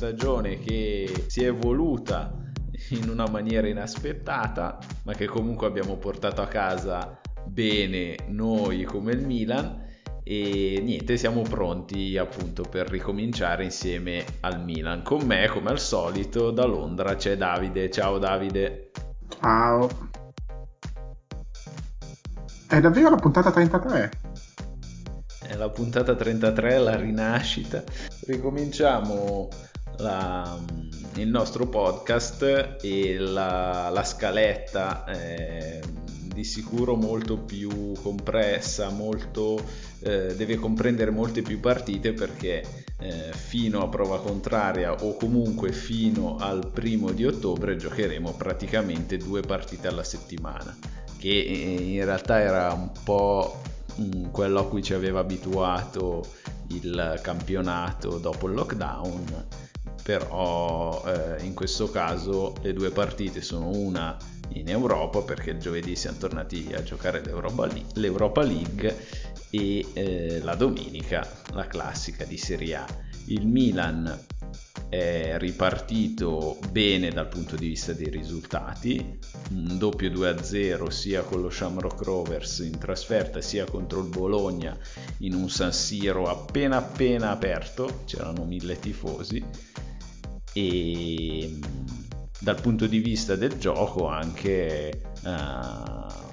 stagione che si è evoluta in una maniera inaspettata, ma che comunque abbiamo portato a casa bene noi come il Milan e niente, siamo pronti appunto per ricominciare insieme al Milan. Con me, come al solito, da Londra c'è Davide. Ciao Davide. Ciao. È davvero la puntata 33? È la puntata 33, la rinascita. Ricominciamo la, il nostro podcast e la, la scaletta è di sicuro molto più compressa, molto, eh, deve comprendere molte più partite perché eh, fino a prova contraria o comunque fino al primo di ottobre giocheremo praticamente due partite alla settimana che eh, in realtà era un po' quello a cui ci aveva abituato il campionato dopo il lockdown però eh, in questo caso le due partite sono una in Europa perché giovedì siamo tornati a giocare l'Europa, l'Europa League e eh, la domenica la classica di Serie A. Il Milan è ripartito bene dal punto di vista dei risultati, un doppio 2-0 sia con lo Shamrock Rovers in trasferta sia contro il Bologna in un San Siro appena appena aperto, c'erano mille tifosi e dal punto di vista del gioco anche uh,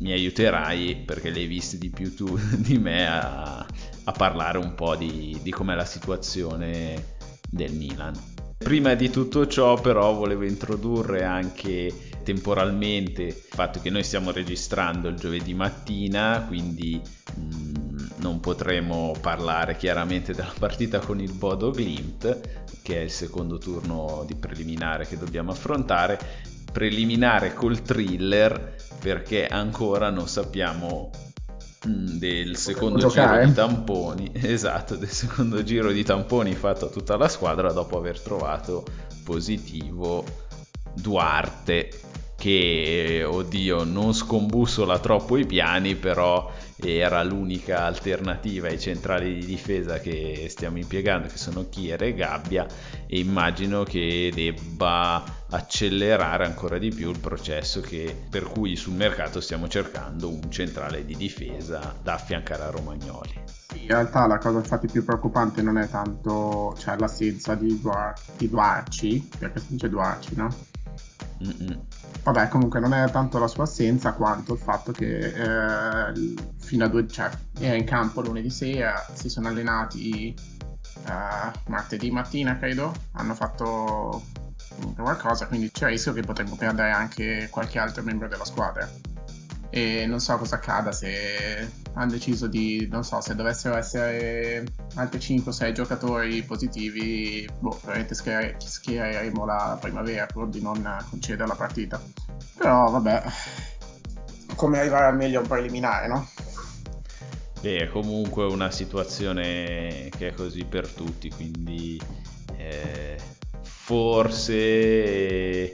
mi aiuterai perché l'hai visto di più tu di me a, a parlare un po' di, di com'è la situazione del Milan. Prima di tutto ciò però volevo introdurre anche temporalmente il fatto che noi stiamo registrando il giovedì mattina, quindi mh, non potremo parlare chiaramente della partita con il Bodo Glimt, che è il secondo turno di preliminare che dobbiamo affrontare. Preliminare col thriller perché ancora non sappiamo mm, del secondo giro di tamponi esatto del secondo giro di tamponi fatto a tutta la squadra dopo aver trovato positivo Duarte che oddio non scombussola troppo i piani però era l'unica alternativa ai centrali di difesa che stiamo impiegando che sono Kier e Gabbia e immagino che debba accelerare ancora di più il processo che, per cui sul mercato stiamo cercando un centrale di difesa da affiancare a Romagnoli in realtà la cosa infatti più preoccupante non è tanto cioè, l'assenza di, Duar- di Duarci perché si dice Duarci no? Mm-mm. Vabbè, comunque non è tanto la sua assenza quanto il fatto che eh, fino a due, cioè, era in campo lunedì sera, si sono allenati eh, martedì mattina, credo, hanno fatto qualcosa, quindi c'è il rischio che potremmo perdere anche qualche altro membro della squadra e non so cosa accada se hanno deciso di, non so, se dovessero essere altri 5-6 giocatori positivi, boh, schier- schiereremo la primavera pur di non concedere la partita. Però vabbè, come arrivare al meglio un preliminare, no? Beh, è comunque una situazione che è così per tutti, quindi eh, forse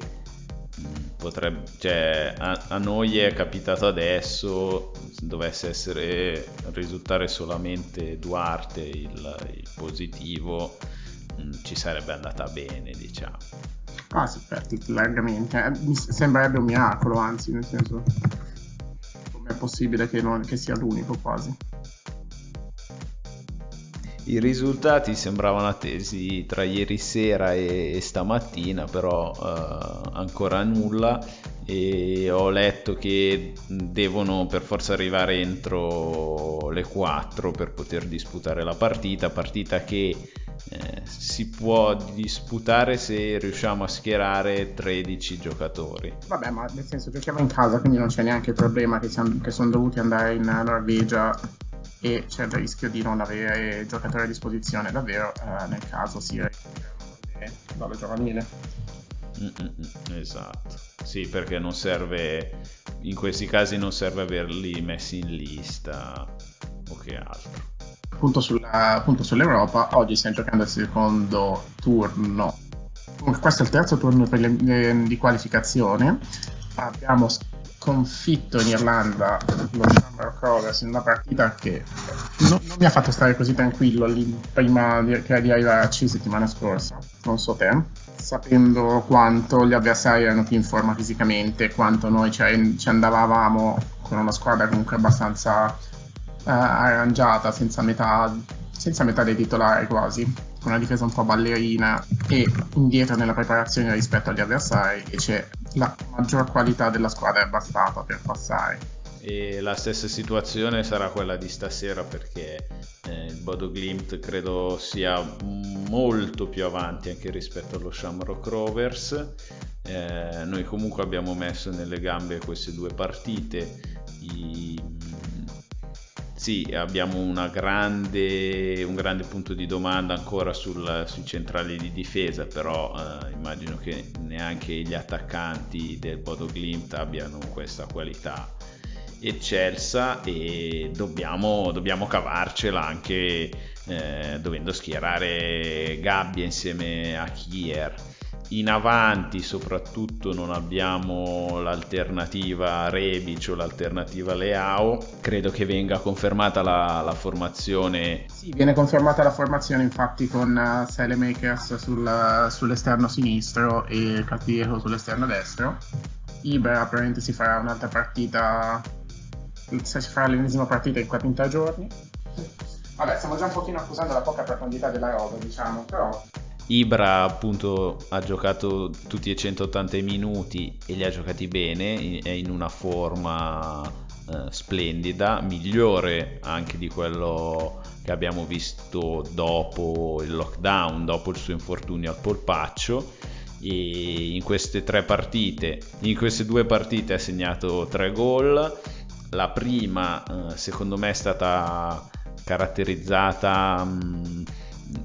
potrebbe, cioè, a, a, noi è capitato adesso, se dovesse essere, risultare solamente Duarte il, il positivo, mh, mm, ci sarebbe andata bene, diciamo. Ah sì, largamente. Eh, mi sembrerebbe un miracolo, anzi, nel senso, com'è possibile che, non, che sia l'unico quasi. I risultati sembravano attesi tra ieri sera e, stamattina, però uh, ancora nulla e ho letto che devono per forza arrivare entro le 4 per poter disputare la partita, partita che eh, si può disputare se riusciamo a schierare 13 giocatori. Vabbè, ma nel senso giochiamo in casa, quindi non c'è neanche il problema che, siamo, che sono dovuti andare in Norvegia e c'è il rischio di non avere giocatori a disposizione davvero eh, nel caso si dalle giovanile. Mm-mm, esatto, sì perché non serve, in questi casi non serve averli messi in lista o che altro. Appunto, sulla, appunto sull'Europa, oggi stiamo giocando il secondo turno. Questo è il terzo turno le, di qualificazione. Abbiamo sconfitto in Irlanda lo Shamrock Rovers in una partita che no, non mi ha fatto stare così tranquillo lì, prima di, di arrivarci settimana scorsa, non so te, sapendo quanto gli avversari erano più in forma fisicamente, quanto noi ci, ci andavamo con una squadra comunque abbastanza uh, arrangiata, senza metà, senza metà dei titolari quasi, una difesa un po' ballerina e indietro nella preparazione rispetto agli avversari, invece la maggior qualità della squadra è bastata per passare. E la stessa situazione sarà quella di stasera perché eh, il Bodo Glimt credo sia molto più avanti anche rispetto allo Shamrock Rovers. Eh, noi comunque abbiamo messo nelle gambe queste due partite. I... sì abbiamo grande, un grande punto di domanda ancora sul, sui centrali di difesa però eh, immagino che neanche gli attaccanti del Bodo Glimt abbiano questa qualità eccelsa e dobbiamo, dobbiamo cavarcela anche eh, dovendo schierare Gabbia insieme a Kier. In avanti soprattutto non abbiamo l'alternativa Rebic o l'alternativa Leao, credo che venga confermata la, la formazione. Sì, viene confermata la formazione infatti con uh, Selemakers sul, sull'esterno sinistro e Catiejo sull'esterno destro. Ibra probabilmente si farà un'altra partita se si farà l'ennesima partita in 40 giorni. Vabbè, stiamo già un pochino accusando la poca profondità della roba, diciamo, però... Ibra appunto ha giocato tutti e 180 minuti e li ha giocati bene, è in una forma eh, splendida, migliore anche di quello che abbiamo visto dopo il lockdown, dopo il suo infortunio al polpaccio e in queste tre partite, in queste due partite ha segnato tre gol la prima, eh, secondo me, è stata caratterizzata. Mh,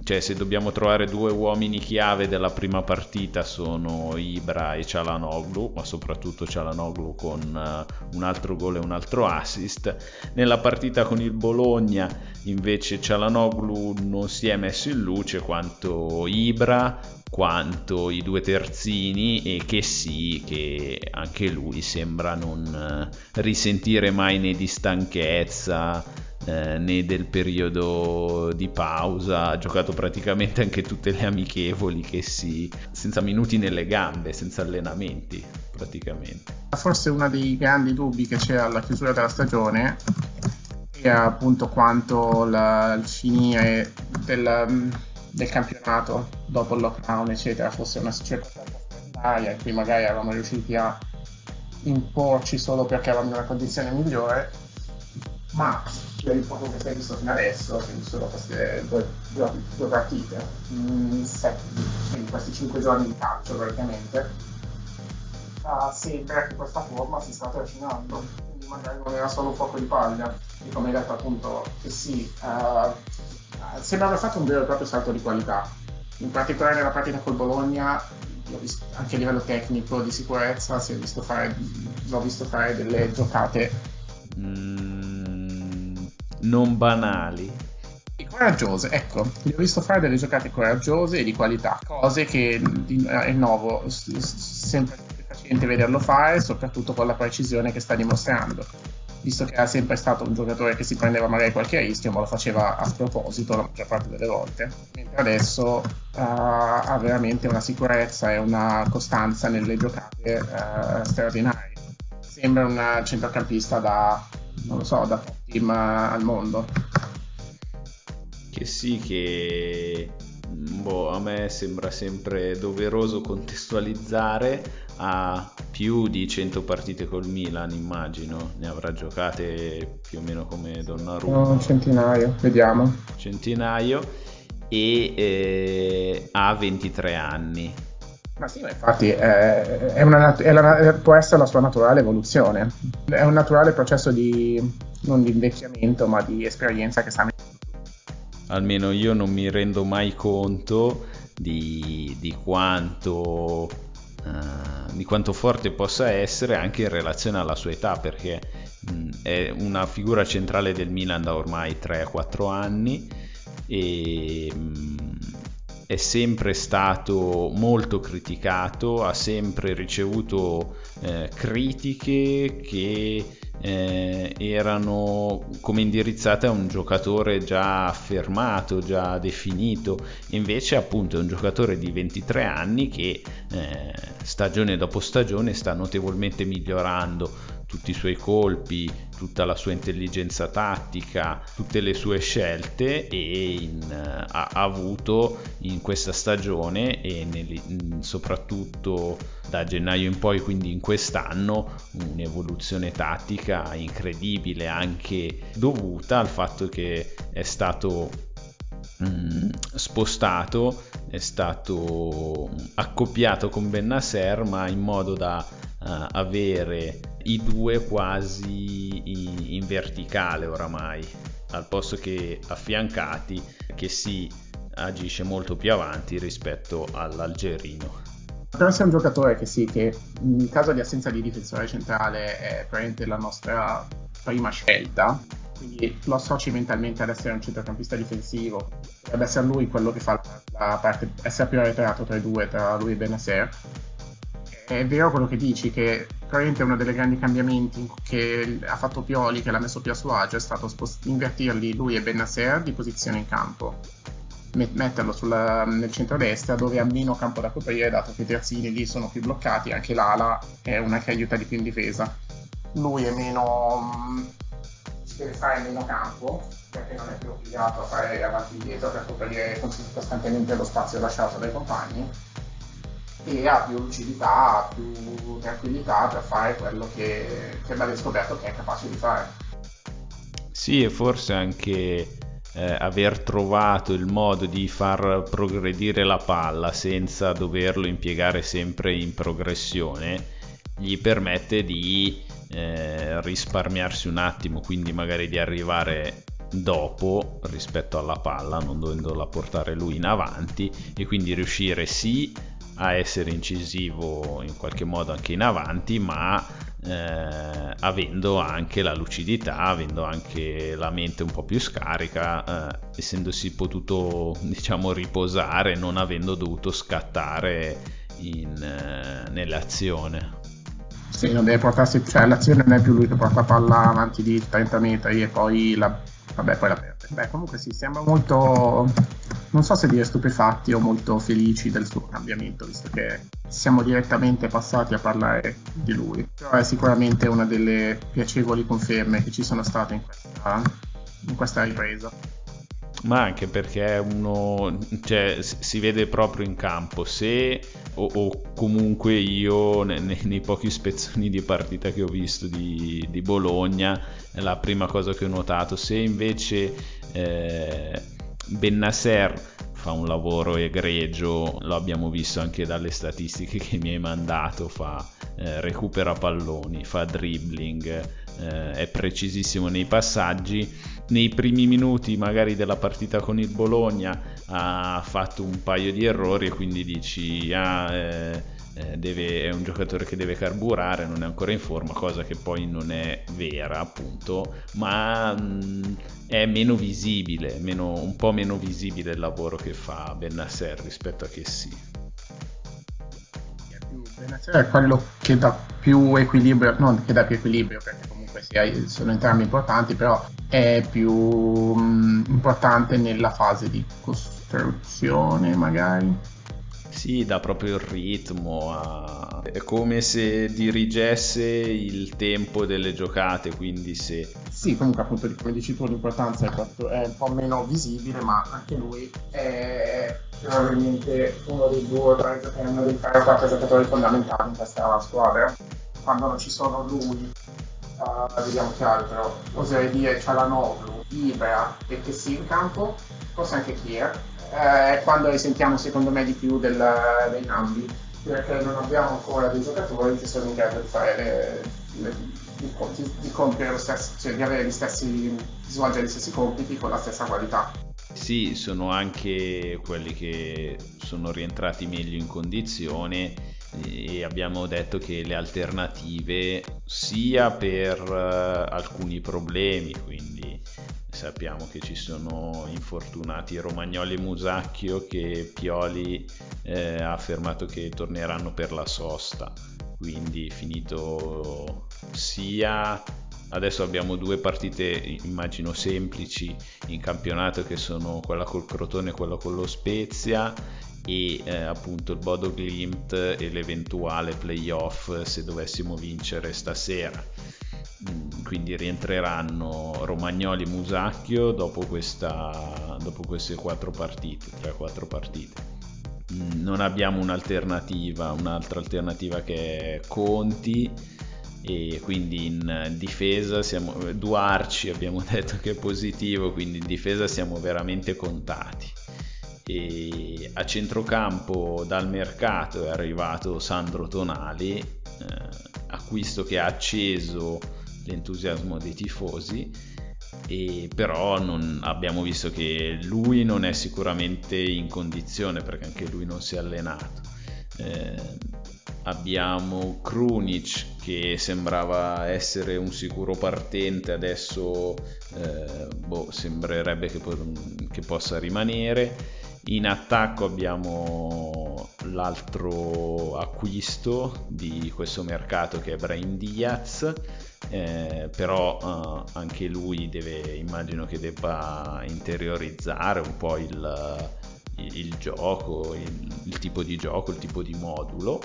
cioè, se dobbiamo trovare due uomini chiave della prima partita sono Ibra e Cialanoglu, ma soprattutto Cialanoglu con uh, un altro gol e un altro assist. Nella partita con il Bologna, invece, Cialanoglu non si è messo in luce quanto Ibra, quanto i due terzini e che sì, che anche lui sembra non eh, risentire mai né di stanchezza eh, né del periodo di pausa, ha giocato praticamente anche tutte le amichevoli che sì, senza minuti nelle gambe, senza allenamenti praticamente. Forse uno dei grandi dubbi che c'è alla chiusura della stagione è appunto quanto la, il finire del del campionato dopo il lockdown, eccetera, fosse una circostanza in cui magari eravamo riusciti a imporci solo perché avevamo una condizione migliore, ma il poco che è visto fino adesso, quindi solo queste due, due, due partite, in set, quindi questi cinque giorni di calcio praticamente, uh, sembra che questa forma si sta trascinando, quindi magari non era solo un fuoco di paglia, e come hai detto appunto che sì, uh, sembra aver fatto un vero e proprio salto di qualità. In particolare nella partita col Bologna, visto, anche a livello tecnico di sicurezza, visto fare, l'ho visto fare delle giocate mm, non banali. E coraggiose, ecco, gli ho visto fare delle giocate coraggiose e di qualità, cose che è nuovo, sempre più facilmente vederlo fare, soprattutto con la precisione che sta dimostrando visto che era sempre stato un giocatore che si prendeva magari qualche rischio, ma lo faceva a sproposito la maggior parte delle volte. Mentre adesso uh, ha veramente una sicurezza e una costanza nelle giocate uh, straordinarie. Sembra un centrocampista da, non lo so, da top uh, al mondo. Che sì, che boh, a me sembra sempre doveroso contestualizzare ha più di 100 partite col Milan, immagino, ne avrà giocate più o meno come Donnarumma. Un centinaio, vediamo. Centinaio e eh, ha 23 anni. Ma sì, ma infatti è, è una, è la, può essere la sua naturale evoluzione, è un naturale processo di, non di invecchiamento, ma di esperienza che sta mettendo. Almeno io non mi rendo mai conto di, di quanto uh, di quanto forte possa essere anche in relazione alla sua età perché mh, è una figura centrale del Milan da ormai 3-4 anni e mh, è sempre stato molto criticato, ha sempre ricevuto eh, critiche che eh, erano come indirizzate a un giocatore già affermato, già definito, invece appunto è un giocatore di 23 anni che eh, stagione dopo stagione sta notevolmente migliorando tutti i suoi colpi, tutta la sua intelligenza tattica, tutte le sue scelte e in, ha, ha, avuto in questa stagione e nel, soprattutto da gennaio in poi, quindi in quest'anno, un'evoluzione tattica incredibile anche dovuta al fatto che è stato mm, spostato, è stato accoppiato con Bennasser ma in modo da uh, avere i due quasi in, verticale oramai, al posto che affiancati, che si agisce molto più avanti rispetto all'algerino. Però sei un giocatore che sì, che in caso di assenza di difensore centrale è probabilmente la nostra prima scelta, quindi lo associ mentalmente ad essere un centrocampista difensivo, dovrebbe essere lui quello che fa la parte, essere più arretrato tra i due, tra lui e Benaser, è vero quello che dici, che probabilmente uno dei grandi cambiamenti che ha fatto Pioli, che l'ha messo più a suo agio, è stato spost- invertirli lui e Benasser di posizione in campo. metterlo sulla, nel centro-destra dove ha meno campo da coprire, dato che i terzini lì sono più bloccati, anche l'ala è una che aiuta di più in difesa. Lui è meno. deve fare meno campo, perché non è più obbligato a fare avanti e dietro per coprire costantemente lo spazio lasciato dai compagni e ha più lucidità, più tranquillità per fare quello che, che abbiamo scoperto che è capace di fare. Sì, e forse anche eh, aver trovato il modo di far progredire la palla senza doverlo impiegare sempre in progressione gli permette di eh, risparmiarsi un attimo, quindi magari di arrivare dopo rispetto alla palla, non dovendola portare lui in avanti e quindi riuscire sì a essere incisivo in qualche modo anche in avanti, ma eh, avendo anche la lucidità, avendo anche la mente un po' più scarica, eh, essendosi potuto diciamo riposare, non avendo dovuto scattare in, eh, nell'azione. Sì, non deve portarsi, cioè l'azione non è più lui che porta palla avanti di 30 metri e poi la, vabbè, poi la perde. Beh, comunque sì, sembra molto non so se dire stupefatti o molto felici del suo cambiamento, visto che siamo direttamente passati a parlare di lui. Però è sicuramente una delle piacevoli conferme che ci sono state in questa, in questa ripresa. Ma anche perché uno cioè, si vede proprio in campo, se o, o comunque io nei, nei, pochi spezzoni di partita che ho visto di, di Bologna, la prima cosa che ho notato, se invece eh, Bennasser fa un lavoro egregio, lo abbiamo visto anche dalle statistiche che mi hai mandato, fa, eh, recupera palloni, fa dribbling, eh, è precisissimo nei passaggi. Nei primi minuti magari della partita con il Bologna ha fatto un paio di errori e quindi dici ah, eh, eh, deve, è un giocatore che deve carburare, non è ancora in forma, cosa che poi non è vera appunto, ma mh, è meno visibile, meno, un po' meno visibile il lavoro che fa Benasser rispetto a che sì. Benasser è quello che dà più equilibrio, non che dà più equilibrio perché comunque sì, sono entrambi importanti, però è più mh, importante nella fase di costruzione magari sì, dà proprio il ritmo, a... è come se dirigesse il tempo delle giocate, quindi se... Sì, comunque appunto come dici tu l'importanza è, un po' meno visibile, ma anche lui è probabilmente uno dei due o tre uno dei quattro giocatori fondamentali in questa squadra. Quando non ci sono lui, uh, vediamo che altro, oserei dire Cialanoglu, Ibra e Tessi in campo, forse anche Kier eh, quando risentiamo secondo me di più del, dei cambi perché non abbiamo ancora dei giocatori che sono in grado di fare le, le, di, di, compiere stesso, cioè di avere gli stessi, di svolgere gli stessi compiti con la stessa qualità. Sì, sono anche quelli che sono rientrati meglio in condizione e abbiamo detto che le alternative sia per uh, alcuni problemi, quindi sappiamo che ci sono infortunati Romagnoli e Musacchio che Pioli eh, ha affermato che torneranno per la sosta. Quindi finito sia adesso abbiamo due partite immagino semplici in campionato che sono quella col Crotone e quella con lo Spezia e eh, appunto il Bodo Glimt e l'eventuale playoff se dovessimo vincere stasera quindi rientreranno Romagnoli e Musacchio dopo, questa, dopo queste quattro partite 3-4 partite. Mm, non abbiamo un'alternativa un'altra alternativa che è Conti e quindi in difesa siamo Duarci abbiamo detto che è positivo quindi in difesa siamo veramente contati. E a centrocampo dal mercato è arrivato Sandro Tonali eh, acquisto che ha acceso l'entusiasmo dei tifosi e però non, abbiamo visto che lui non è sicuramente in condizione perché anche lui non si è allenato eh, abbiamo Krunic che sembrava essere un sicuro partente, adesso eh, boh, sembrerebbe che, po- che, possa rimanere. In attacco abbiamo l'altro acquisto di questo mercato che è Brain Diaz, eh, però eh, anche lui deve, immagino che debba interiorizzare un po' il, il, il gioco, il, il tipo di gioco, il tipo di modulo.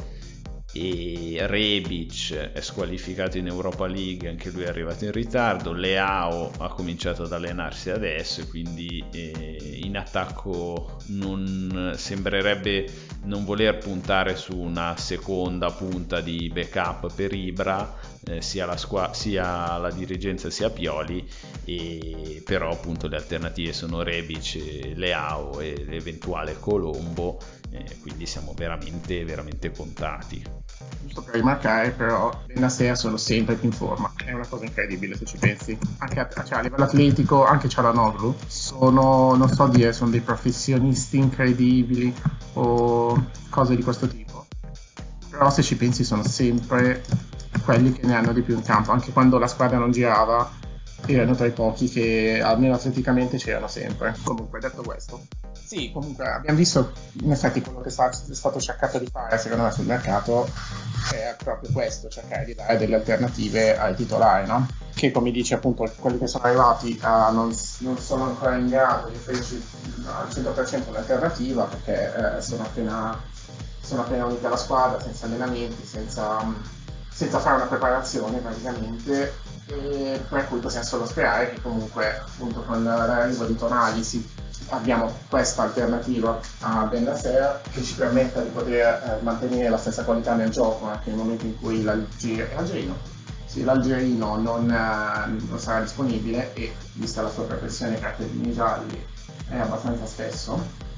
E Rebic è squalificato in Europa League, anche lui è arrivato in ritardo, Leao ha cominciato ad allenarsi adesso quindi eh, in attacco non sembrerebbe non voler puntare su una seconda punta di backup per Ibra, eh, sia, la squa- sia, la dirigenza sia Pioli, e però appunto le alternative sono Rebic, Leao e l'eventuale Colombo, eh, quindi siamo veramente veramente contati giusto per rimarcare, però Benasser sono sempre più in forma. È una cosa incredibile se ci pensi. Anche a, cioè, a livello atletico, anche Cialanoglu, sono, non so dire, sono dei professionisti incredibili o cose di questo tipo. Però se ci pensi sono sempre quelli che ne hanno di più in campo. Anche quando la squadra non girava, erano tra i pochi che almeno atleticamente c'erano sempre. Comunque, detto questo, sì, comunque abbiamo visto in effetti quello che è stato cercato di fare secondo me sul mercato è proprio questo, cercare di dare delle alternative ai titolari, no? Che come dice appunto quelli che sono arrivati uh, non, non, sono ancora in grado di offrirci al 100% un'alternativa perché eh, sono, appena, sono appena uniti alla squadra, senza allenamenti, senza, senza fare una preparazione praticamente e per cui possiamo solo sperare che comunque appunto con l'arrivo di Tonali si abbiamo questa alternativa a Benasera che ci permetta di poter eh, mantenere la stessa qualità nel gioco anche nel momento in cui l'Algerino, sì, l'Algerino non, eh, non, sarà disponibile e vista la sua professione cartellini gialli è abbastanza spesso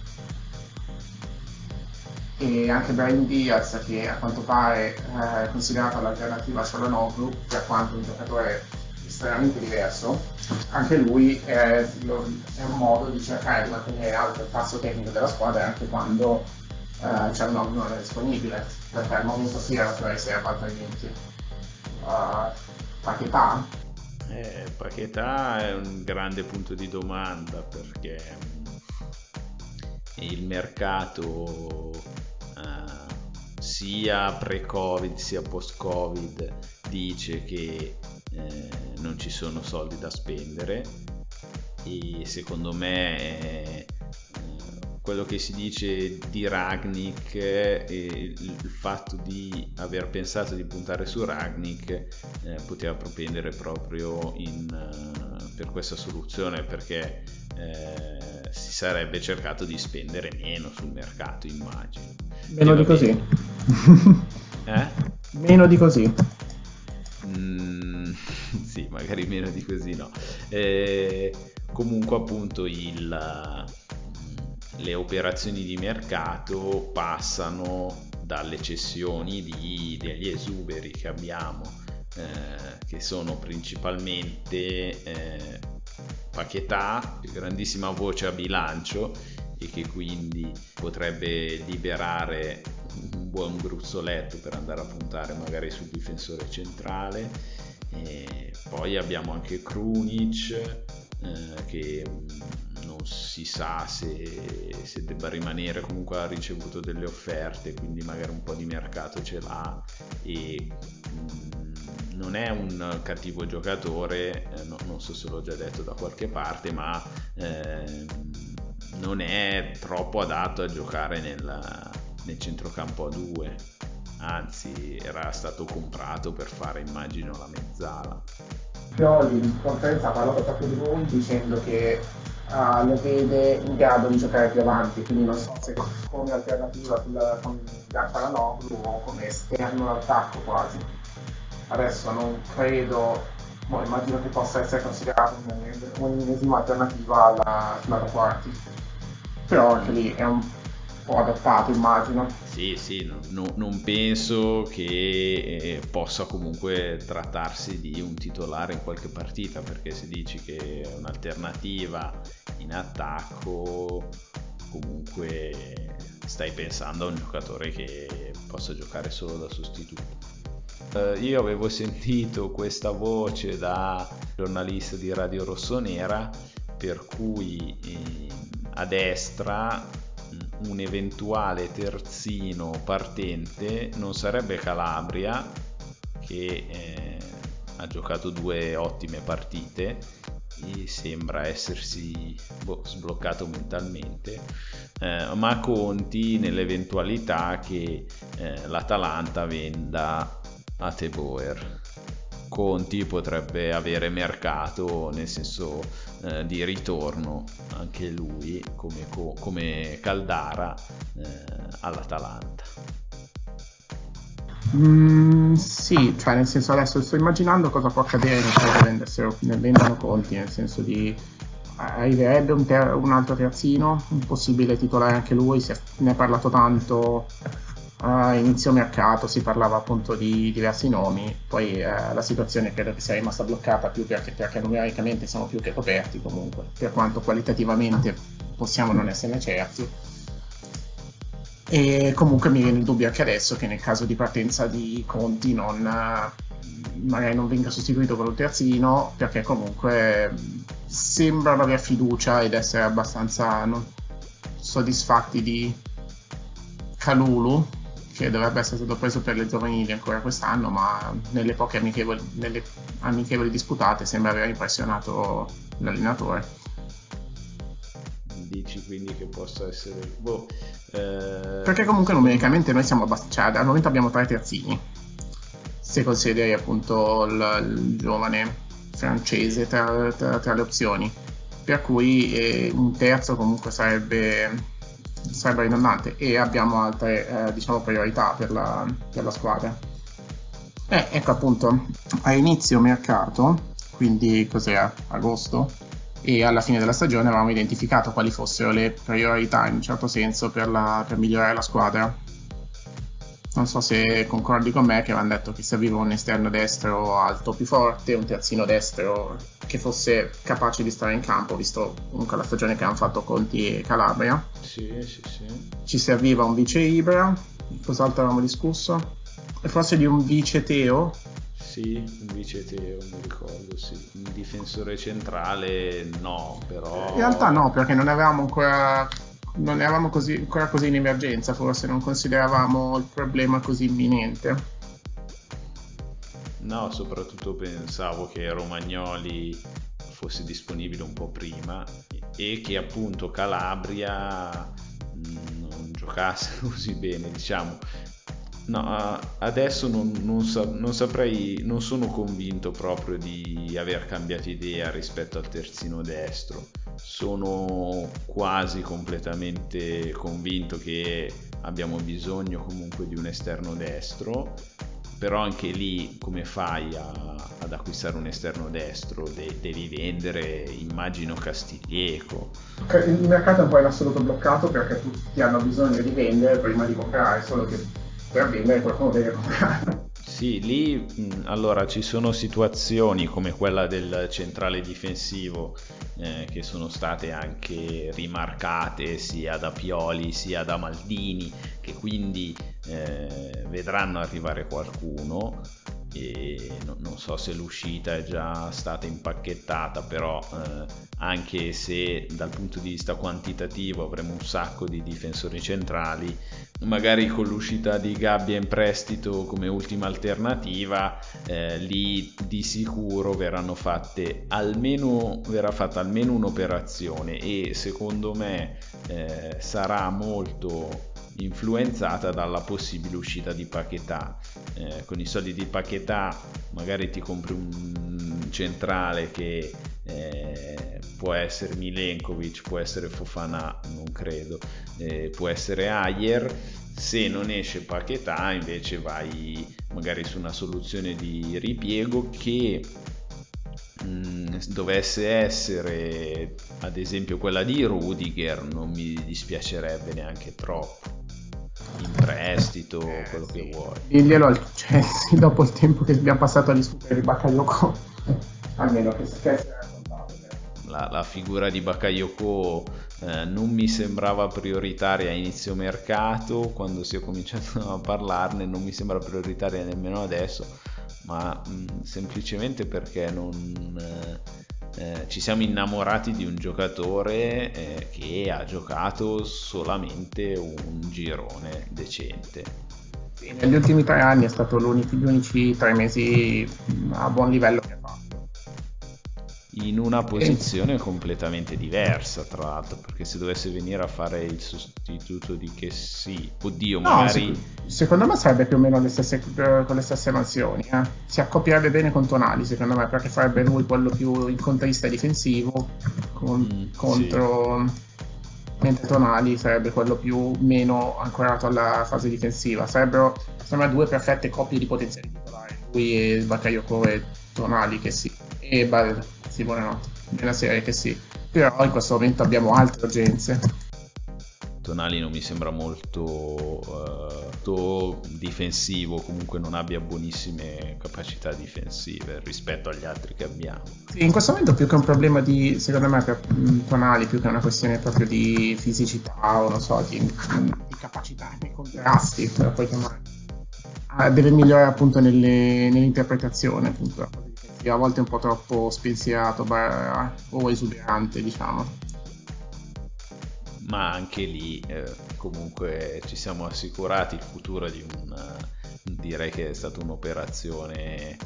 e anche Brian Diaz che a quanto pare eh, è considerato l'alternativa a Cialanoglu per quanto un giocatore estremamente diverso anche lui è, è, un modo di cercare di mantenere alto il passo tecnico della squadra anche quando eh, nome non è disponibile, perché al momento sì era per riserva altrimenti. Uh, Paquetà? Eh, Paquetà è un grande punto di domanda perché il mercato uh, sia pre-Covid sia post-Covid dice che eh, non ci sono soldi da spendere. E secondo me eh, quello che si dice di Ragnik e il fatto di aver pensato di puntare su Ragnik eh, poteva propendere proprio in, uh, per questa soluzione perché eh, si sarebbe cercato di spendere meno sul mercato immagino meno di così eh? meno di così Mm, sì, magari meno di così no. Eh, comunque appunto il, le operazioni di mercato passano dalle cessioni di, degli esuberi che abbiamo, eh, che sono principalmente eh, Paquetà, grandissima voce a bilancio e che quindi potrebbe liberare un buon gruzzoletto per andare a puntare magari sul difensore centrale. E poi abbiamo anche Krunic eh, che mm, non si sa se, se, debba rimanere, comunque ha ricevuto delle offerte, quindi magari un po' di mercato ce l'ha e mh, mm, non è un cattivo giocatore, eh, no, non so se l'ho già detto da qualche parte, ma eh, non è troppo adatto a giocare nel, nel centrocampo a due, anzi era stato comprato per fare immagino la mezzala. Pioli in conferenza ha parlato proprio di lui dicendo che uh, lo vede in grado di giocare più avanti, quindi non so se come alternativa sul, con Gaffaranoglu o come esterno all'attacco quasi. Adesso non credo, boh, immagino che possa essere considerato un'ennesima alternativa alla, alla quarti, però anche lì è un po' adattato immagino. Sì, sì, no, non penso che eh, possa comunque trattarsi di un titolare in qualche partita, perché se dici che è un'alternativa in attacco, comunque stai pensando a un giocatore che possa giocare solo da sostituto. Uh, io avevo sentito questa voce da giornalista di Radio Rossonera per cui eh, a destra un eventuale terzino partente non sarebbe Calabria che eh, ha giocato due ottime partite e sembra essersi boh, sbloccato mentalmente. Eh, ma Conti nell'eventualità che eh, l'Atalanta venda a Teboer Conti potrebbe avere mercato nel senso eh, di ritorno anche lui come, come Caldara eh, all'Atalanta. Mm, sì, cioè nel senso adesso sto immaginando cosa può accadere nel vendano conti, nel senso di arriverebbe un, ter- un altro terzino, un possibile titolare anche lui, si è, ne ha parlato tanto a inizio mercato si parlava appunto di diversi nomi, poi eh, la situazione credo che sia rimasta bloccata più perché, perché, numericamente siamo più che coperti comunque, per quanto qualitativamente possiamo non esserne certi. E comunque mi viene il dubbio anche adesso che nel caso di partenza di Conti non, magari non venga sostituito con un terzino, perché comunque sembrano avere fiducia ed essere abbastanza non, soddisfatti di Calulu che dovrebbe essere stato preso per le giovanili ancora quest'anno, ma nelle poche amichevoli, nelle amichevoli disputate sembra aver impressionato l'allenatore. Dici quindi che possa essere... Boh, eh... Perché comunque numericamente noi siamo abbastanza... Cioè, al momento abbiamo tre terzini, se consideri appunto il, il giovane francese tra, tra, tra, le opzioni. Per cui eh, un terzo comunque sarebbe sarebbe ridondante e abbiamo altre eh, diciamo priorità per la, per la squadra. Eh, ecco appunto, a inizio mercato, quindi cos'era? Agosto? E alla fine della stagione avevamo identificato quali fossero le priorità in un certo senso per, la, per migliorare la squadra. Non so se concordi con me che avevano detto che serviva un esterno destro alto più forte, un terzino destro che fosse capace di stare in campo, visto comunque la stagione che hanno fatto Conti e Calabria. Sì, sì, sì. Ci serviva un vice Ibra, cos'altro avevamo discusso? E forse di un vice Teo? Sì, un vice Teo, mi ricordo, sì. Un difensore centrale no, però... In realtà no, perché non avevamo ancora non eravamo così, ancora così in emergenza, forse non consideravamo il problema così imminente. No, soprattutto pensavo che Romagnoli fosse disponibile un po' prima e che appunto Calabria mm, non giocasse così bene, diciamo. No, adesso non, non, sa, non, saprei, non sono convinto proprio di aver cambiato idea rispetto al terzino destro. Sono quasi completamente convinto che abbiamo bisogno comunque di un esterno destro, però anche lì come fai a, ad acquistare un esterno destro? De, devi vendere, immagino, Castiglieco. Il mercato è un po' in assoluto bloccato perché tutti hanno bisogno di vendere prima di comprare, solo che per vendere qualcuno deve comprare. Sì, lì allora ci sono situazioni come quella del centrale difensivo eh, che sono state anche rimarcate sia da Pioli sia da Maldini che quindi eh, vedranno arrivare qualcuno e no, non so se l'uscita è già stata impacchettata, però eh, anche se dal punto di vista quantitativo avremo un sacco di difensori centrali, magari con l'uscita di Gabbia in prestito come ultima alternativa, eh, lì di sicuro verranno fatte almeno, verrà fatta almeno un'operazione e secondo me eh, sarà molto influenzata dalla possibile uscita di Paquetà. Eh, con i soldi di Paquetà magari ti compri un centrale che eh, può essere Milenkovic, può essere Fofana, non credo, eh, può essere Ayer. Se non esce Paquetà invece vai magari su una soluzione di ripiego che mm, dovesse essere ad esempio quella di Rudiger non mi dispiacerebbe neanche troppo in prestito, eh, quello sì. che vuoi. Diglielo al Chelsea dopo il tempo che abbiamo passato a discutere di Bakayoko, almeno che si la, la figura di Bakayoko eh, non mi sembrava prioritaria a inizio mercato, quando si è cominciato a parlarne non mi sembra prioritaria nemmeno adesso, ma mh, mm, semplicemente perché non... Eh, eh, ci siamo innamorati di un giocatore eh, che ha giocato solamente un girone decente. Negli ultimi tre anni è stato gli unici tre mesi a buon livello che ha fatto in una posizione completamente diversa, tra l'altro, perché se dovesse venire a fare il sostituto di che sì, oddio, no, magari... Sec- secondo me sarebbe più o meno le stesse, eh, con le stesse mansioni, eh. si accoppiarebbe bene con Tonali, secondo me, perché sarebbe lui quello più il contrista difensivo con, mm, contro... Sì. Mentre Tonali sarebbe quello più meno ancorato alla fase difensiva. Sarebbero, secondo me, due perfette coppie di potenziali titolari. Lui e Bakayoko e Tonali che sì. E sì, buonanotte. Nella serie che sì. Però in questo momento abbiamo altre urgenze. Tonali non mi sembra molto, uh, difensivo, comunque non abbia buonissime capacità difensive rispetto agli altri che abbiamo. Sì, in questo momento più che un problema di, secondo me, per mm, Tonali, più che una questione proprio di fisicità o non so, di, di capacità nei contrasti, poi chiamare. Ah, deve migliorare appunto nelle, nell'interpretazione appunto a volte un po' troppo spensierato o esuberante, diciamo. Ma anche lì eh, comunque ci siamo assicurati il futuro di un... direi che è stata un'operazione eh,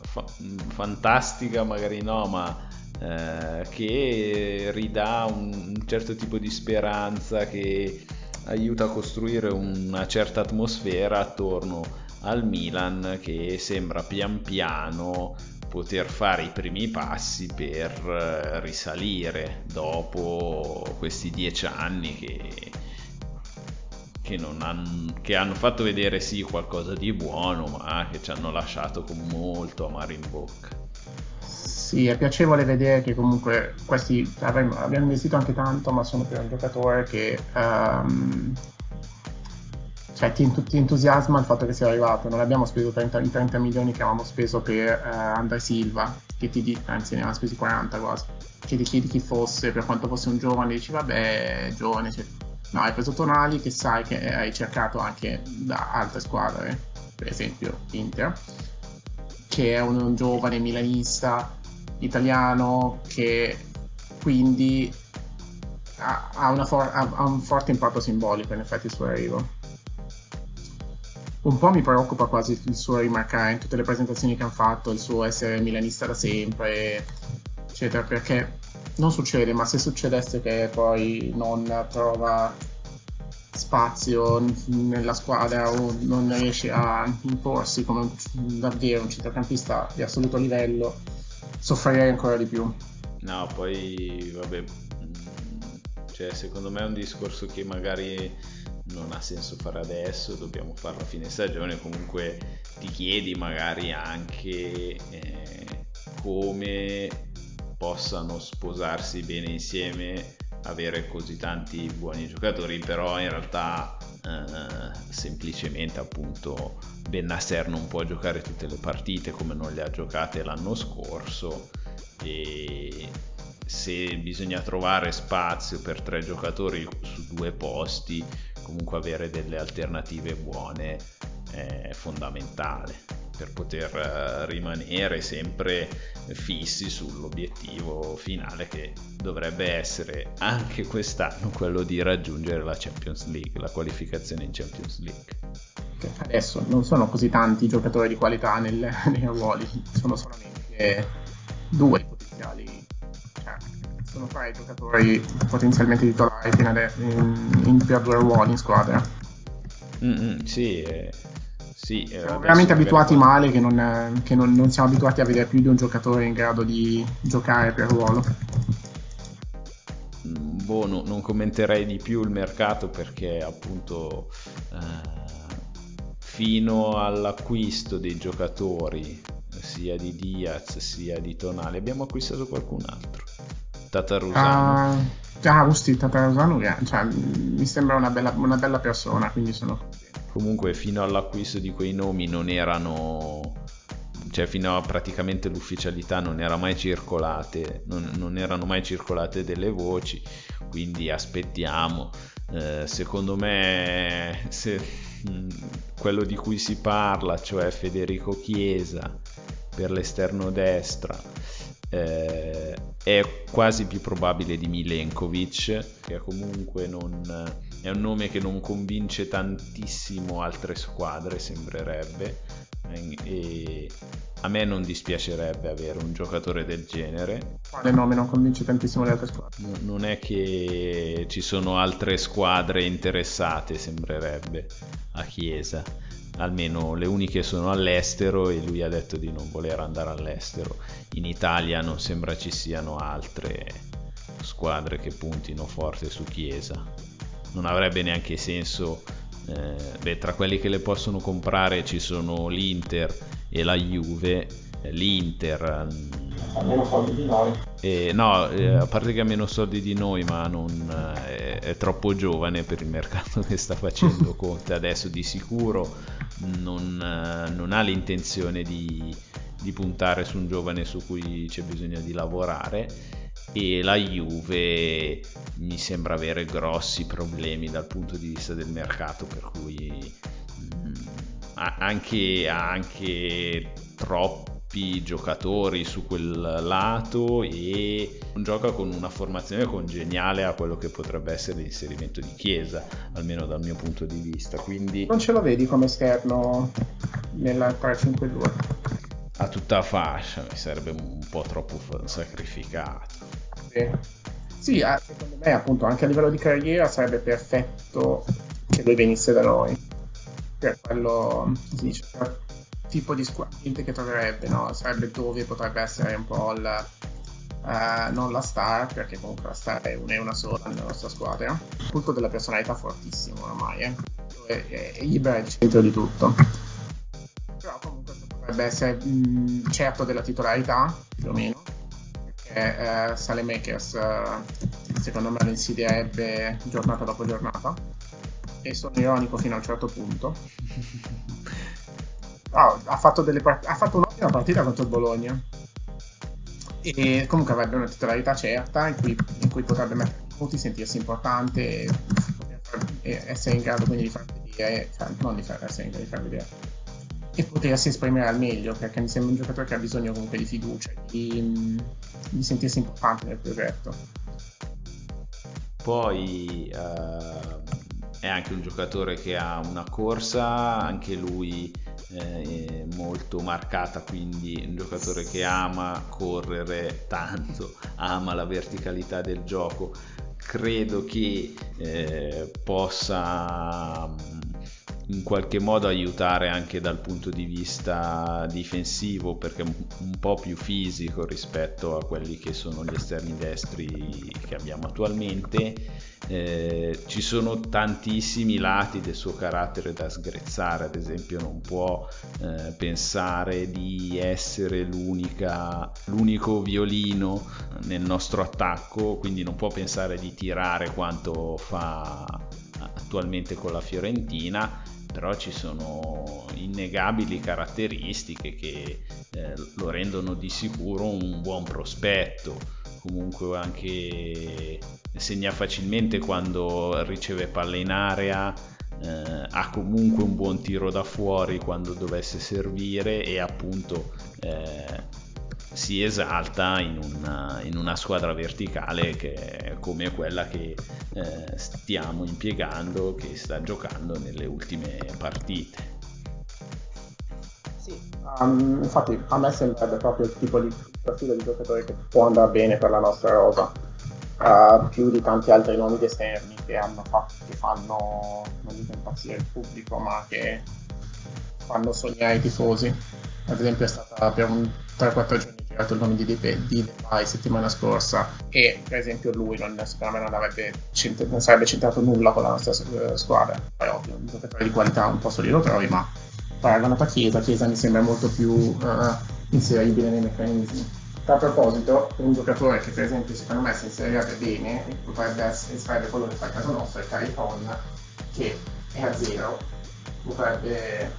fa- fantastica, magari no, ma eh, che ridà un, un certo tipo di speranza, che aiuta a costruire una certa atmosfera attorno al Milan che sembra pian piano poter fare i primi passi per eh, risalire dopo questi dieci anni che, che, hanno, che, hanno, fatto vedere sì qualcosa di buono ma che ci hanno lasciato con molto amaro in bocca. Sì, è piacevole vedere che comunque questi abbiamo investito anche tanto ma sono per un giocatore che um, cioè ti, ti, entusiasma il fatto che sia arrivato. Non abbiamo speso 30, i 30 milioni che avevamo speso per uh, Andre Silva, che ti dice, anzi ne avevamo spesi 40 quasi, che ti chiedi chi fosse, per quanto fosse un giovane, dici vabbè, giovane. Cioè. No, hai preso Tonali che sai che hai cercato anche da altre squadre, per esempio Inter, che è un, un giovane milanista italiano che quindi ha, ha, for- ha, un forte impatto simbolico in effetti il suo arrivo un po' mi preoccupa quasi il suo rimarcare in tutte le presentazioni che hanno fatto, il suo essere milanista da sempre, eccetera, perché non succede, ma se succedesse che poi non trova spazio nella squadra o non riesce a imporsi come davvero un centrocampista di assoluto livello, soffrirei ancora di più. No, poi vabbè, mm, cioè, secondo me è un discorso che magari non ha senso fare adesso, dobbiamo farlo a fine stagione, comunque ti chiedi magari anche eh, come possano sposarsi bene insieme, avere così tanti buoni giocatori, però in realtà eh, semplicemente appunto Bennasser non può giocare tutte le partite come non le ha giocate l'anno scorso. E se bisogna trovare spazio per tre giocatori su due posti comunque avere delle alternative buone è fondamentale. per poter eh, rimanere sempre fissi sull'obiettivo finale che dovrebbe essere anche quest'anno quello di raggiungere la Champions League, la qualificazione in Champions League. Adesso non sono così tanti giocatori di qualità nel, nei ruoli, sono solamente due potenziali, cioè, sono tre i giocatori potenzialmente titolari in, in per due ruoli in squadra. Mm-hmm, sì, eh sì, eh, siamo veramente abituati male che, non, che non, non, siamo abituati a vedere più di un giocatore in grado di giocare per ruolo. Mm, boh, no, non commenterei di più il mercato perché appunto eh, fino all'acquisto dei giocatori sia di Diaz sia di Tonali abbiamo acquistato qualcun altro. Tatarusano. Uh, ah, Usti Tatarusano, cioè, mi sembra una bella, una bella persona, quindi sono contento comunque fino all'acquisto di quei nomi non erano cioè fino a praticamente l'ufficialità non era mai circolate non, non erano mai circolate delle voci quindi aspettiamo eh, secondo me se, mh, mm, quello di cui si parla cioè Federico Chiesa per l'esterno destra eh, è quasi più probabile di Milenkovic che comunque non è un nome che non convince tantissimo altre squadre, sembrerebbe, e a me non dispiacerebbe avere un giocatore del genere. Quale nome non convince tantissimo le altre squadre? non è che ci sono altre squadre interessate, sembrerebbe, a Chiesa. Almeno le uniche sono all'estero e lui ha detto di non voler andare all'estero. In Italia non sembra ci siano altre squadre che puntino forte su Chiesa non avrebbe neanche senso. Eh, beh, tra quelli che le possono comprare ci sono l'Inter e la Juve. L'Inter mm, ha meno soldi di noi. Eh, no, eh, a parte che ha meno soldi di noi, ma non, eh, è troppo giovane per il mercato che sta facendo Conte adesso. Di sicuro non, eh, non ha l'intenzione di, di puntare su un giovane su cui c'è bisogno di lavorare e la Juve mi sembra avere grossi problemi dal punto di vista del mercato per cui mh, mm, anche, anche troppi giocatori su quel lato e gioca con una formazione congeniale a quello che potrebbe essere l'inserimento di Chiesa almeno dal mio punto di vista quindi non ce lo vedi come esterno nella 3-5-2 a tutta fascia mi sarebbe un po' troppo sacrificato. Sì, sì secondo me appunto anche a livello di carriera sarebbe perfetto che lui venisse da noi. Per quello si dice tipo di squadra che troverebbe no? sarebbe dove potrebbe essere un po' il Uh, non la star, perché comunque la star è una e una sola nella nostra squadra. Il punto della personalità fortissimo ormai, eh. è, è, è libera il centro di tutto. Però comunque potrebbe essere mh, certo della titolarità, più o meno, perché eh, Salemakers eh, secondo me lo insidierebbe giornata dopo giornata e sono ironico fino a un certo punto. Oh, ha, fatto part- ha fatto un'ottima partita contro il Bologna. E comunque avrebbe una titolarità certa in cui, in cui potrebbe mettere punti, sentirsi importante e essere in grado quindi di far vedere, cioè non di far essere in grado di far vedere e potersi esprimere al meglio perché mi sembra un giocatore che ha bisogno comunque di fiducia di, di sentirsi importante nel progetto. Poi eh, è anche un giocatore che ha una corsa anche lui eh, molto marcata quindi un giocatore che ama correre tanto ama la verticalità del gioco credo che eh, possa in qualche modo aiutare anche dal punto di vista difensivo perché un po' più fisico rispetto a quelli che sono gli esterni destri che abbiamo attualmente. Eh, ci sono tantissimi lati del suo carattere da sgrezzare ad esempio non può eh, pensare di essere l'unico violino nel nostro attacco quindi non può pensare di tirare quanto fa attualmente con la Fiorentina però ci sono innegabili caratteristiche che eh, lo rendono di sicuro un buon prospetto. Comunque anche segna facilmente quando riceve palle in area eh, ha comunque un buon tiro da fuori quando dovesse servire e appunto eh, si esalta in una, in una, squadra verticale che come quella che eh, stiamo impiegando, che sta giocando nelle ultime partite. Sì, um, infatti a me sembra proprio il tipo di profilo di giocatore che può andare bene per la nostra rosa, uh, più di tanti altri nomi esterni che, fatto, che fanno, non dico impazzire il pubblico, ma che fanno sognare i tifosi. Ad esempio è stata per un 3-4 giorni girato il nome di Depay, di settimana scorsa e per esempio lui non, secondo me non, avrebbe, non sarebbe centrato nulla con la nostra squadra. Poi ovvio, un giocatore di qualità un po' solido trovi, ma paragonato a Chiesa, Chiesa mi sembra molto più uh, inseribile nei meccanismi. A proposito, un giocatore che per esempio secondo me si inserirebbe bene potrebbe essere, sarebbe quello che fa il caso nostro è Caricon che è a zero potrebbe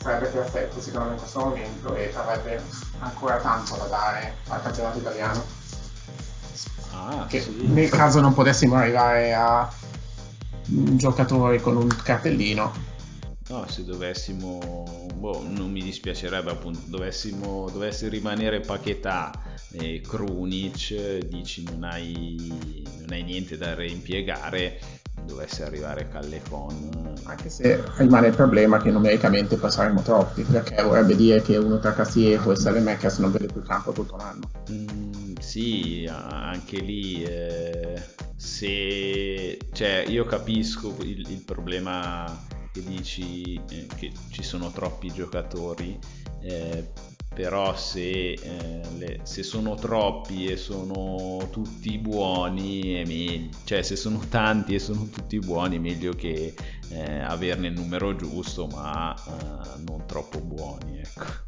sarebbe perfetto secondo me in questo momento e avrebbe ancora tanto da dare al campionato italiano. Ah, che sì. nel caso non potessimo arrivare a un giocatore con un cartellino. No, se dovessimo, boh, non mi dispiacerebbe appunto, dovessimo, dovesse rimanere Paquetà e Krunic, dici non hai, non hai niente da reimpiegare, dovesse arrivare Callecon. Anche se rimane il problema che numericamente poi saremmo troppi, perché vorrebbe dire che uno tra Cassiero e Salemecas non vede più campo tutto l'anno. Mm, sì, anche lì eh, se... cioè io capisco il, il problema che dici eh, che ci sono troppi giocatori, eh, però se, eh, le, se, sono troppi e sono tutti buoni è meglio, cioè se sono tanti e sono tutti buoni è meglio che eh, averne il numero giusto ma eh, non troppo buoni. Ecco.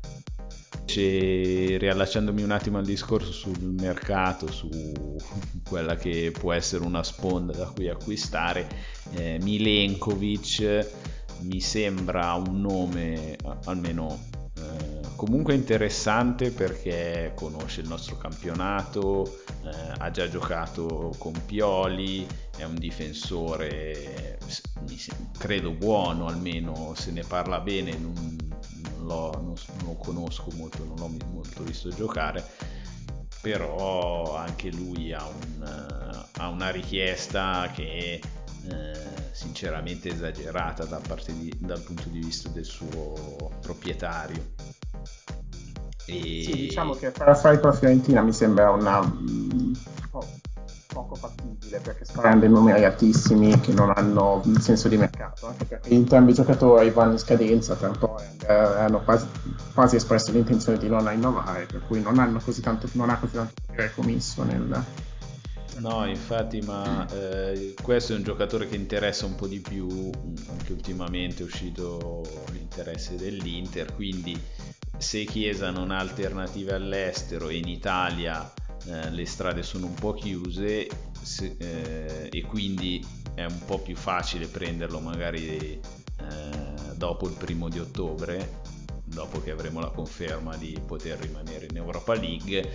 riallacciandomi un attimo al discorso sul mercato, su quella che può essere una sponda da cui acquistare, eh, Milenkovic mi sembra un nome almeno comunque interessante perché conosce il nostro campionato, eh, ha già giocato con Pioli, è un difensore credo buono almeno se ne parla bene, non, non, non, non lo, conosco molto, non l'ho molto visto giocare, però anche lui ha, un, ha una richiesta che eh, sinceramente esagerata da di, dal punto di vista del suo proprietario. E... Sì, diciamo che affari con la Fiorentina mi sembra una mm, po- poco fattibile perché sta prendendo numeri altissimi che non hanno senso di mercato, anche perché entrambi i giocatori vanno in scadenza tra un po' e hanno quasi, quasi, espresso l'intenzione di non innovare, per cui non hanno così tanto, non ha così tanto potere commesso nel, No, infatti, ma eh, questo è un giocatore che interessa un po' di più, anche ultimamente è uscito l'interesse dell'Inter, quindi se Chiesa non ha alternative all'estero e in Italia eh, le strade sono un po' chiuse se, eh, e quindi è un po' più facile prenderlo magari eh, dopo il primo di ottobre, dopo che avremo la conferma di poter rimanere in Europa League,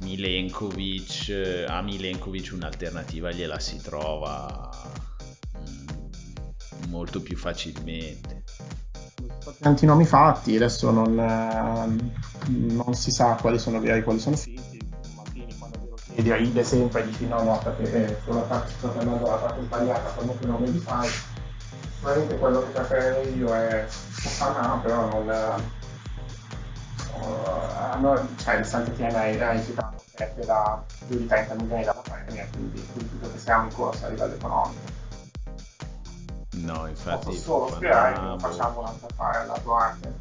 Milenkovic, a Milenkovic un'alternativa gliela si trova mm, molto più facilmente. Tanti nomi fatti, adesso non, eh, non si sa quali sono veri e quali sono finti. Martini quando glielo chiedi sempre dici no, no, perché sulla parte, sto prendendo la parte sbagliata, qualunque nome li fai. Sicuramente quello che preferirei io è Fofana, però non... Uh, no, cioè il Sant'Etienne ha rifiutato perché da più di 30 milioni da Premier, quindi dubito che siamo in corsa a livello economico. No, infatti... Posso solo sperare che non facciamo un'altra fare alla Duarte,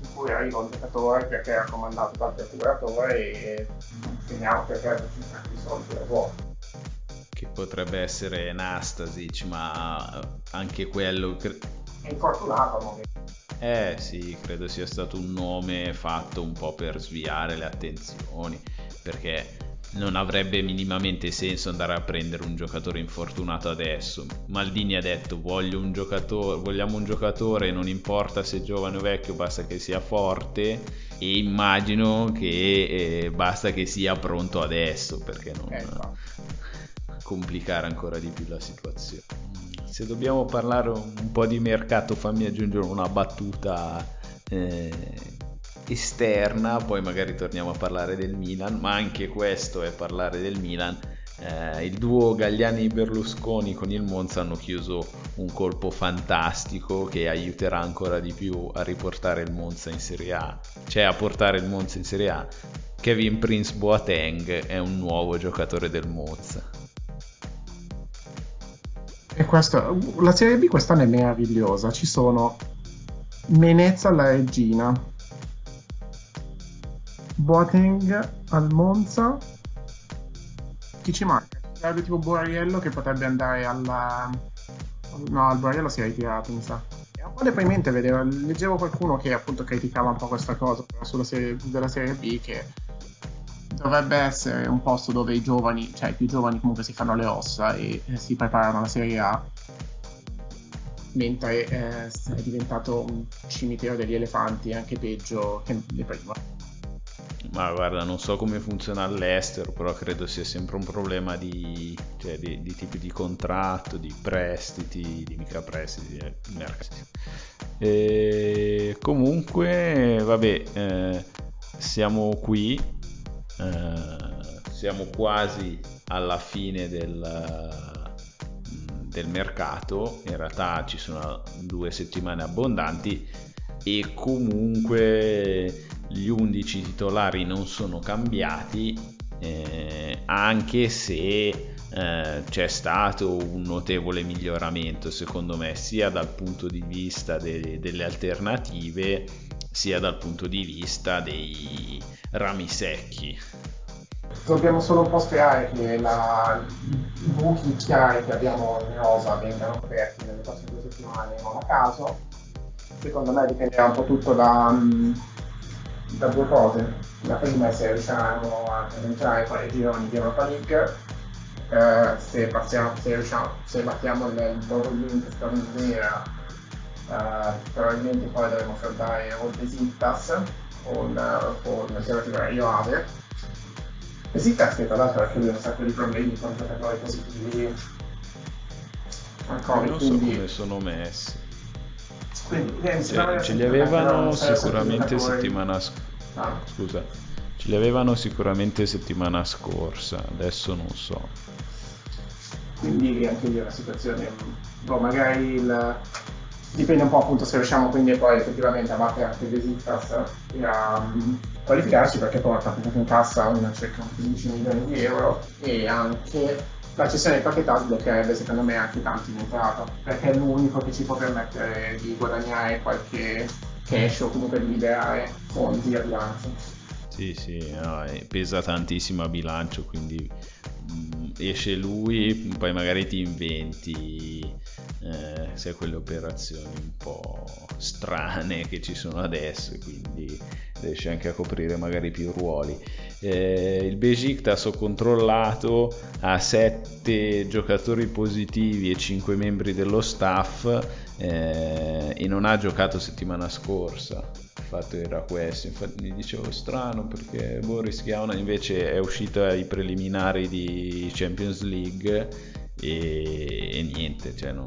in cui arriva un giocatore perché è raccomandato dal procuratore e finiamo perché i soldi da vuoto che potrebbe essere Nastasic, ma anche quello... È infortunato al momento. Eh sì, credo sia stato un nome fatto un po' per sviare le attenzioni, perché non avrebbe minimamente senso andare a prendere un giocatore infortunato adesso. Maldini ha detto voglio un giocatore, vogliamo un giocatore, non importa se è giovane o vecchio, basta che sia forte e immagino che eh, basta che sia pronto adesso perché non... Eh, complicare ancora di più la situazione. Se dobbiamo parlare un po' di mercato, fammi aggiungere una battuta eh, esterna, poi magari torniamo a parlare del Milan, ma anche questo è parlare del Milan. Eh, il duo Gagliani-Berlusconi con il Monza hanno chiuso un colpo fantastico che aiuterà ancora di più a riportare il Monza in Serie A, cioè a portare il Monza in Serie A. Kevin Prince Boateng è un nuovo giocatore del Monza. E questo, la Serie B quest'anno è meravigliosa, ci sono Menezza alla Regina, Boateng al Monza, chi ci manca? Sarebbe tipo Borriello che potrebbe andare alla... No, al Borriello si è ritirato, mi sa. È un po' deprimente vedere, leggevo qualcuno che appunto criticava un po' questa cosa sulla serie, della Serie B che dovrebbe essere un posto dove i giovani, cioè i più giovani comunque si fanno le ossa e, si preparano alla Serie A. Mentre eh, è diventato un cimitero degli elefanti anche peggio che prima. Ma guarda, non so come funziona all'estero, però credo sia sempre un problema di, cioè, di, di tipi di contratto, di prestiti, di mica prestiti, di mercati. E comunque, vabbè, eh, siamo qui, eh, siamo quasi alla fine del, del mercato, in realtà ci sono due settimane abbondanti e comunque gli 11 titolari non sono cambiati, eh, anche se eh, c'è stato un notevole miglioramento secondo me sia dal punto di vista de- delle alternative sia dal punto di vista dei rami secchi. Dobbiamo solo un po' sperare che la... i buchi chiari che abbiamo in rosa vengano coperti nelle prossime due settimane non a caso. Secondo me dipenderà un po' tutto da, da due cose. La prima è se riusciamo a poi ai gironi di Europa League, eh, se, passiamo, se, riusciamo, se battiamo il loro link statunitense, eh, probabilmente poi dovremo affrontare o Besiktas o il Serratore Ioave. Besiktas che tra l'altro ha anche un sacco di problemi con giocatori positivi al Covid. Non so quindi... come sono messi. Quindi, eh, cioè, ce li avevano sicuramente settimana scorsa. Ah. Scusa, ce li avevano sicuramente settimana scorsa, adesso non so. Quindi anche lì è una situazione, boh, magari il, dipende un po' appunto se riusciamo quindi poi effettivamente a battere anche il e a um, qualificarci perché porta in cassa una circa 15 milioni di euro e anche la cessione di proprietà sbloccherebbe secondo me anche tanti in entrata, perché è l'unico che ci può permettere di guadagnare qualche cash o comunque di liberare fondi a bilancio. Sì, sì, no, pesa tantissimo a bilancio, quindi mh, esce lui, poi magari ti inventi eh, sai, quelle operazioni un po' strane che ci sono adesso, quindi riesce anche a coprire magari più ruoli. Eh, il Besiktas ho controllato ha 7 giocatori positivi e 5 membri dello staff. Eh, e non ha giocato settimana scorsa. Il fatto era questo. Infatti mi dicevo strano perché Boris Chiauna invece è uscito ai preliminari di Champions League e, e niente cioè non,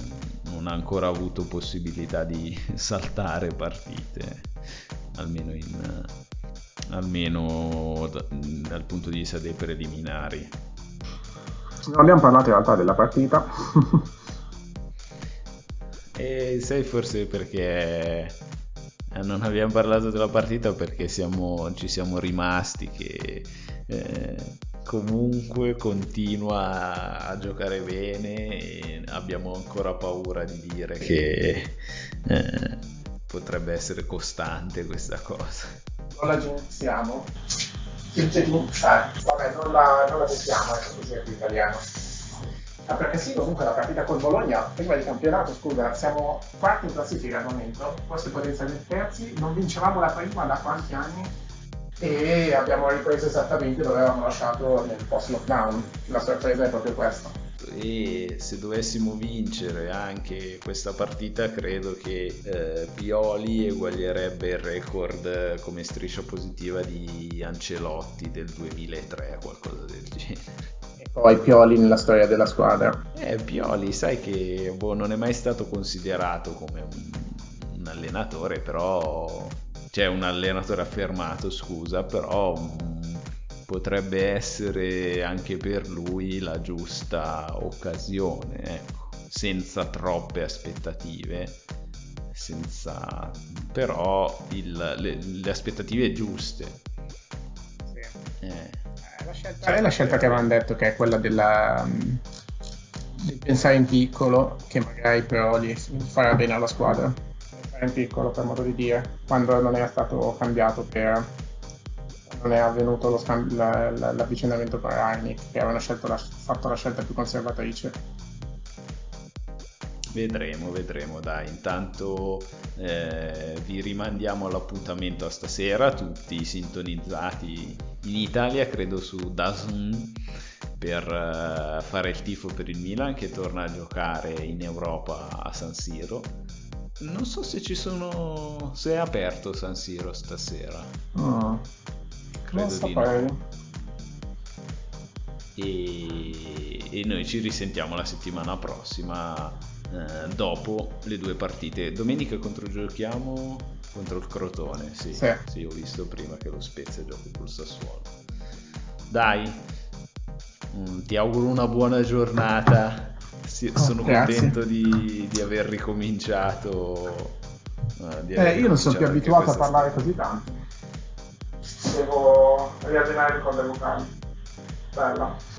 non ha ancora avuto possibilità di saltare partite almeno in almeno da, dal punto di vista dei preliminari. Non abbiamo parlato in realtà della partita. e sai forse perché eh, non abbiamo parlato della partita perché siamo, ci siamo rimasti che eh, comunque continua a giocare bene e abbiamo ancora paura di dire che eh, potrebbe essere costante questa cosa non la giudiziamo. Cioè, vabbè, non la, non la mettiamo, ecco così è più italiano. Ah, perché sì, comunque la partita col Bologna, prima di campionato, scusa, siamo quarti in classifica al momento, forse potenzialmente terzi, non vincevamo la prima da quanti anni e abbiamo ripreso esattamente dove avevamo lasciato nel post lockdown. La sorpresa è proprio questa e se dovessimo vincere anche questa partita credo che eh, Pioli eguaglierebbe il record come striscia positiva di Ancelotti del 2003 qualcosa del genere poi Pioli nella storia della squadra. Eh, Pioli, sai che boh, non è mai stato considerato come un, un allenatore, però cioè un allenatore affermato, scusa, però um, potrebbe essere anche per lui la giusta occasione, ecco, senza troppe aspettative, senza però il, le, le, aspettative giuste. Sì. Eh. La scelta, è la scelta che avevano detto che è quella della, um, di pensare in piccolo, che magari però gli farà bene alla squadra. In piccolo, per modo di dire, quando non era stato cambiato per non è avvenuto lo scambio, la, la, l'avvicinamento per Reinik, che avevano la, fatto la scelta più conservatrice. Vedremo, vedremo, dai. Intanto eh, vi rimandiamo all'appuntamento a stasera, tutti sintonizzati in Italia, credo su DAZN, per uh, fare il tifo per il Milan che torna a giocare in Europa a San Siro. Non so se ci sono. se è aperto San Siro stasera. Oh, credo di no. E, e noi ci risentiamo la settimana prossima eh, dopo le due partite. Domenica contro giochiamo contro il Crotone, sì, sì. sì, ho visto prima che lo Spezia gioca col Sassuolo. Dai, mm, ti auguro una buona giornata. Sì, oh, sono grazie. contento di, di, aver ricominciato. Uh, di aver eh, io non sono più abituato a parlare storia. così tanto. Devo riallenare le corde vocali. Bella.